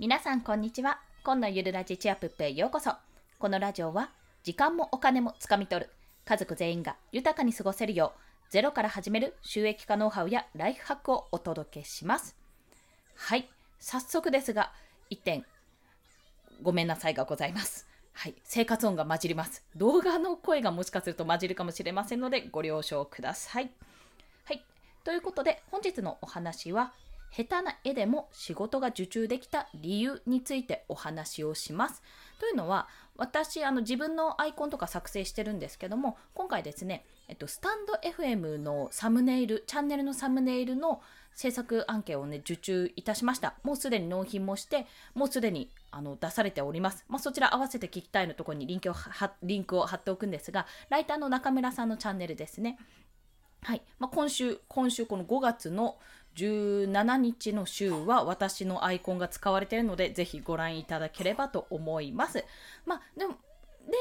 皆さんこんにちは。今のゆるラジチアプップへようこそ。このラジオは時間もお金もつかみ取る。家族全員が豊かに過ごせるようゼロから始める収益化ノウハウやライフハックをお届けします。はい。早速ですが1点。ごめんなさいがございます。はい、生活音が混じります。動画の声がもしかすると混じるかもしれませんのでご了承ください。はい、ということで本日のお話は下手な絵でも仕事が受注できた理由についてお話をします。というのは私あの自分のアイコンとか作成してるんですけども今回ですね、えっと、スタンド FM のサムネイルチャンネルのサムネイルの制作案件をね受注いたしました。もうすでに納品もしてもうすでにあの出されております、まあ、そちら合わせて聞きたいのところにリンクをリンクを貼っておくんですがライターの中村さんのチャンネルですね。はい、まあ、今週今週この5月の17日の週は私のアイコンが使われているので、ぜひご覧いただければと思います。まあ、でも、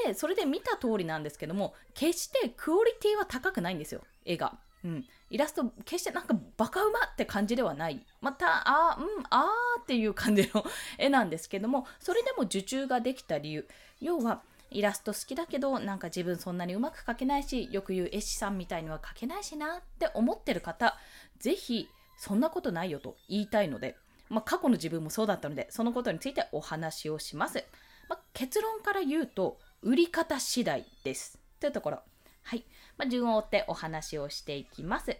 で、それで見た通りなんですけども、決してクオリティは高くないんですよ、絵が。うん、イラスト決してなんかバカうまって感じではないまたあうんあーっていう感じの 絵なんですけどもそれでも受注ができた理由要はイラスト好きだけどなんか自分そんなにうまく描けないしよく言う絵師さんみたいには描けないしなって思ってる方是非そんなことないよと言いたいので、まあ、過去の自分もそうだったので、そのことについてお話をします。まあ、結論から言うと、売り方次第です。というところ。はい。まあ、順を追ってお話をしていきます。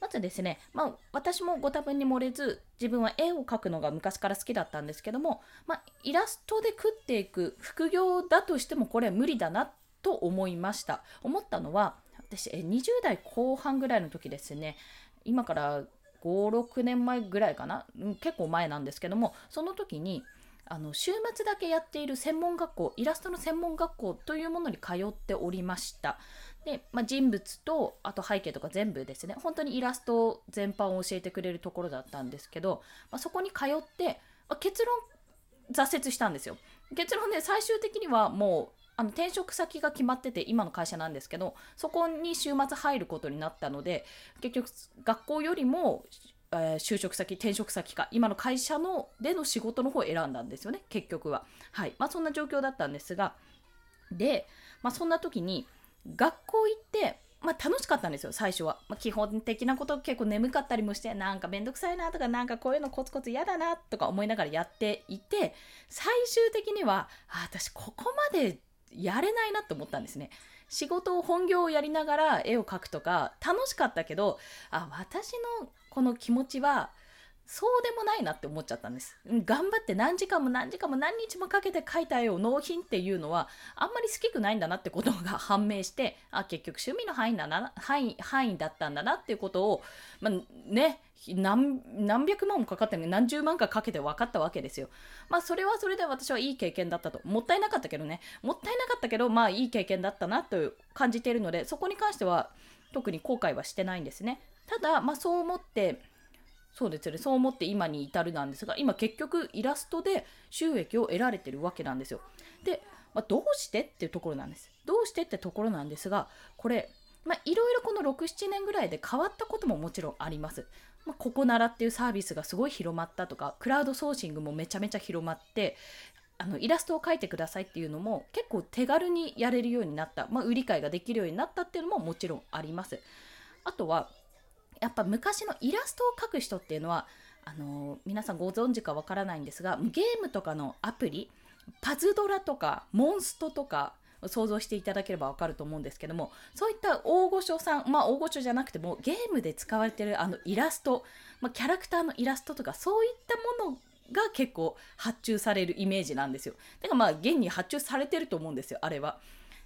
まずですね、まあ、私もご多分に漏れず、自分は絵を描くのが昔から好きだったんですけども、まあ、イラストで食っていく副業だとしてもこれは無理だなと思いました。思ったのは、私、20代後半ぐらいの時ですね、今から56年前ぐらいかな？結構前なんですけどもその時にあの週末だけやっている専門学校イラストの専門学校というものに通っておりました。で、まあ、人物とあと背景とか全部ですね。本当にイラスト全般を教えてくれるところだったんですけど、まあ、そこに通って、まあ、結論挫折したんですよ。結論で最終的にはもうあの転職先が決まってて今の会社なんですけどそこに週末入ることになったので結局学校よりも、えー、就職先転職先か今の会社のでの仕事の方を選んだんですよね結局は。はいまあ、そんな状況だったんですがで、まあ、そんな時に学校行ってまあ、楽しかったんですよ最初は、まあ、基本的なこと結構眠かったりもしてなんかめんどくさいなとかなんかこういうのコツコツ嫌だなとか思いながらやっていて最終的にはあ私ここまでやれないなって思ったんですね。仕事を本業をやりながら絵を描くとか楽しかったけどあ私のこの気持ちはそうでもないなって思っちゃったんです。頑張って何時間も何時間も何日もかけて描いた絵を納品っていうのはあんまり好きくないんだなってことが判明してあ結局趣味の範囲だな範囲範囲だったんだなっていうことを、まあ、ね何百万もかかって何十万かかけて分かったわけですよ。まあそれはそれで私はいい経験だったと。もったいなかったけどね。もったいなかったけどまあいい経験だったなと感じているのでそこに関しては特に後悔はしてないんですね。ただまあそう思ってそうですよねそう思って今に至るなんですが今結局イラストで収益を得られてるわけなんですよ。で、まあ、どうしてっていうところなんです。どうしてってところなんですがこれまあ、いろいろこの67年ぐらいで変わったことももちろんあります。まあ、ここならっていうサービスがすごい広まったとかクラウドソーシングもめちゃめちゃ広まってあのイラストを描いてくださいっていうのも結構手軽にやれるようになった、まあ、売り買いができるようになったっていうのももちろんあります。あとはやっぱ昔のイラストを描く人っていうのはあの皆さんご存知かわからないんですがゲームとかのアプリパズドラとかモンストとか想像していただければわかると思うんですけどもそういった大御所さんまあ大御所じゃなくてもゲームで使われてるあのイラスト、まあ、キャラクターのイラストとかそういったものが結構発注されるイメージなんですよ。だからまあ現に発注されてると思うんですよあれは。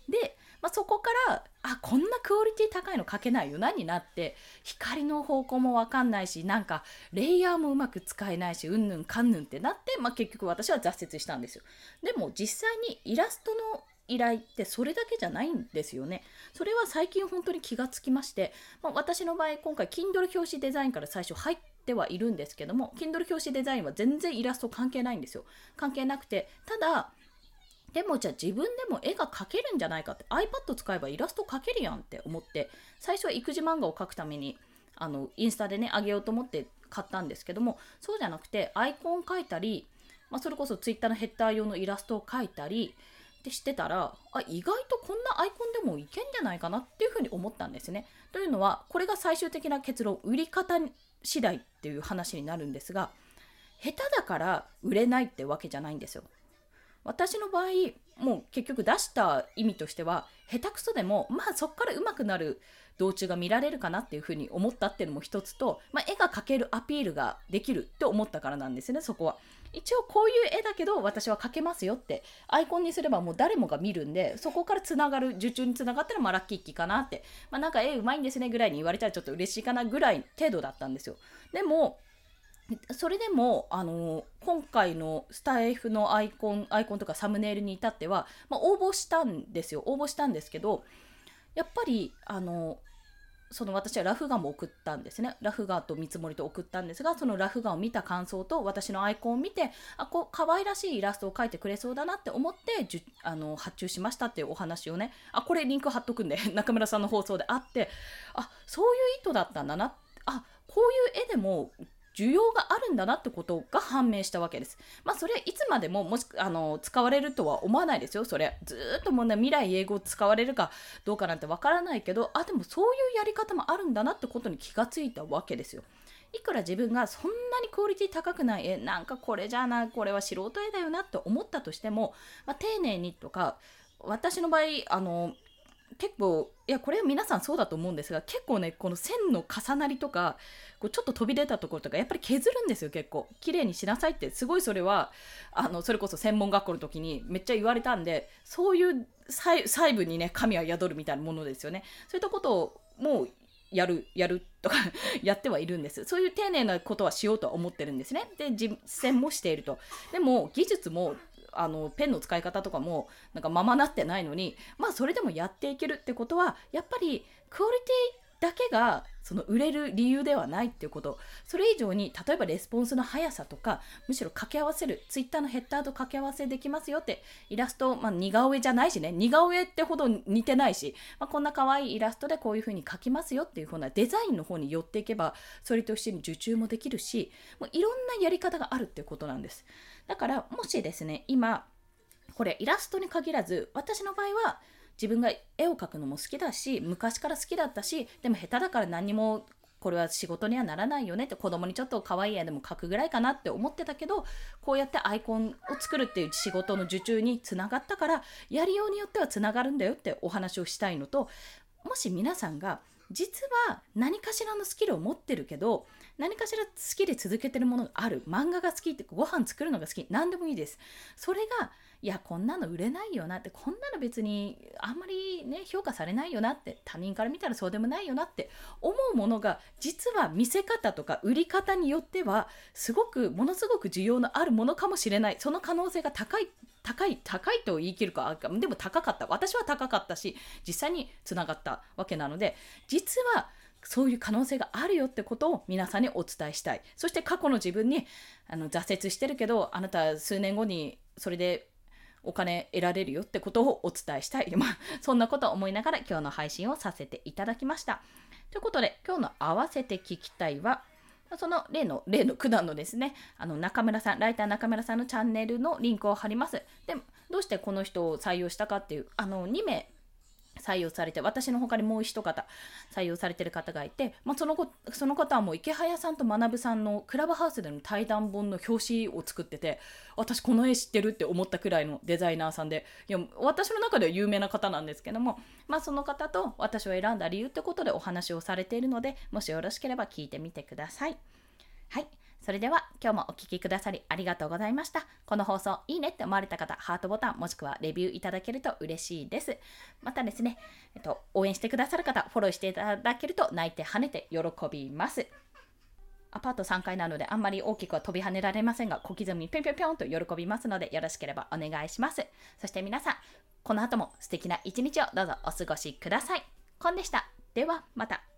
でまあ、そこからあこんなクオリティ高いの描けないよなになって光の方向も分かんないしなんかレイヤーもうまく使えないしうんぬんかんぬんってなって、まあ、結局私は挫折したんですよ。でも実際にイラストの依頼ってそれだけじゃないんですよね。それは最近本当に気がつきまして、まあ、私の場合今回 Kindle 表紙デザインから最初入ってはいるんですけども Kindle 表紙デザインは全然イラスト関係ないんですよ。関係なくてただでもじゃあ自分でも絵が描けるんじゃないかって iPad 使えばイラスト描けるやんって思って最初は育児漫画を描くためにあのインスタでねあげようと思って買ったんですけどもそうじゃなくてアイコン描いたり、まあ、それこそ Twitter のヘッダー用のイラストを描いたりでしてたらあ意外とこんなアイコンでもいけんじゃないかなっていうふうに思ったんですね。というのはこれが最終的な結論売り方次第っていう話になるんですが下手だから売れないってわけじゃないんですよ。私の場合もう結局出した意味としては下手くそでもまあそっから上手くなる道中が見られるかなっていうふうに思ったっていうのも一つと、まあ、絵が描けるアピールができるって思ったからなんですねそこは。一応こういう絵だけど私は描けますよってアイコンにすればもう誰もが見るんでそこからつながる受注につながったらまあラッキーキかなって、まあ、なんか絵うまいんですねぐらいに言われたらちょっと嬉しいかなぐらい程度だったんですよ。でもそれでもあの今回のスタイフのアイコンアイコンとかサムネイルに至っては、まあ、応募したんですよ応募したんですけどやっぱりあのその私はラフ画も送ったんですね。ラフ画と見積もりと送ったんですが、そのラフ画を見た感想と私のアイコンを見て、あ、こう、可愛らしいイラストを描いてくれそうだなって思ってじゅあの発注しましたっていうお話をね、あ、これリンク貼っとくんで、中村さんの放送であって、あ、そういう意図だったんだな。あ、こういう絵でも需要があるんだなってことが判明したわけです。まあそれはいつまでももしあの使われるとは思わないですよ。それずっともうね未来英語を使われるかどうかなんてわからないけどあでもそういうやり方もあるんだなってことに気がついたわけですよ。いくら自分がそんなにクオリティ高くない絵なんかこれじゃなこれは素人絵だよなって思ったとしても、まあ、丁寧にとか私の場合あの結構いやこれは皆さんそうだと思うんですが結構ねこの線の重なりとかこうちょっと飛び出たところとかやっぱり削るんですよ結構。綺麗にしなさいってすごいそれはあのそれこそ専門学校の時にめっちゃ言われたんでそういう細部にね神は宿るみたいなものですよね。そういったことをもうやるやるとか やってはいるんです。そういう丁寧なことはしようとは思ってるんですね。で実践もしていると。でも技術もあのペンの使い方とかもなんかままなってないのにまあそれでもやっていけるってことはやっぱりクオリティだけがその売れる理由ではないっていうこと。それ以上に例えばレスポンスの速さとかむしろ掛け合わせるツイッターのヘッダーと掛け合わせできますよってイラスト、まあ、似顔絵じゃないしね似顔絵ってほど似てないし、まあ、こんな可愛いイラストでこういう風に描きますよっていう風なデザインの方に寄っていけばそれと一緒に受注もできるしもういろんなやり方があるっていうことなんです。だからもしですね今これイラストに限らず私の場合は自分が絵を描くのも好きだし昔から好きだったしでも下手だから何もこれは仕事にはならないよねって子供にちょっと可愛い絵でも描くぐらいかなって思ってたけどこうやってアイコンを作るっていう仕事の受注につながったからやりようによってはつながるんだよってお話をしたいのともし皆さんが実は何かしらのスキルを持ってるけど何かしら好きで続けてるものがある。漫画が好きってご飯作るのが好き。何でもいいです。それがいやこんなの売れないよな。ってこんなの別にあんまりね評価されないよなって。他人から見たらそうでもないよなって。思うものが実は見せ方とか売り方によってはすごくものすごく需要のあるものかもしれない。その可能性が高い高い高いと言い切るかでも高かった私は高かったし実際につながったわけなので実はそういう可能性があるよってことを皆さんにお伝えしたいそして過去の自分にあの挫折してるけどあなた数年後にそれでお金得られるよってことをお伝えしたい。まあ、そんなことを思いながら今日の配信をさせていただきました。ということで、今日の合わせて聞きたいは、その例の、例の九段のですね、あの中村さん、ライター中村さんのチャンネルのリンクを貼ります。で、どうしてこの人を採用したかっていう、あの、2名採用されて私の他にもう一方採用されてる方がいて、まあ、そのその方はもう池早さんと学さんのクラブハウスでの対談本の表紙を作ってて私この絵知ってるって思ったくらいのデザイナーさんでいや私の中では有名な方なんですけども、まあ、その方と私を選んだ理由ってことでお話をされているのでもしよろしければ聞いてみてください。はいそれでは今日もお聴きくださりありがとうございました。この放送いいねって思われた方、ハートボタンもしくはレビューいただけると嬉しいです。またですね、えっと、応援してくださる方、フォローしていただけると泣いて跳ねて喜びます。アパート3階なのであんまり大きくは飛び跳ねられませんが、小刻みにぴょんぴょんぴょんと喜びますので、よろしければお願いします。そして皆さん、この後も素敵な一日をどうぞお過ごしください。コンでした。ではまた。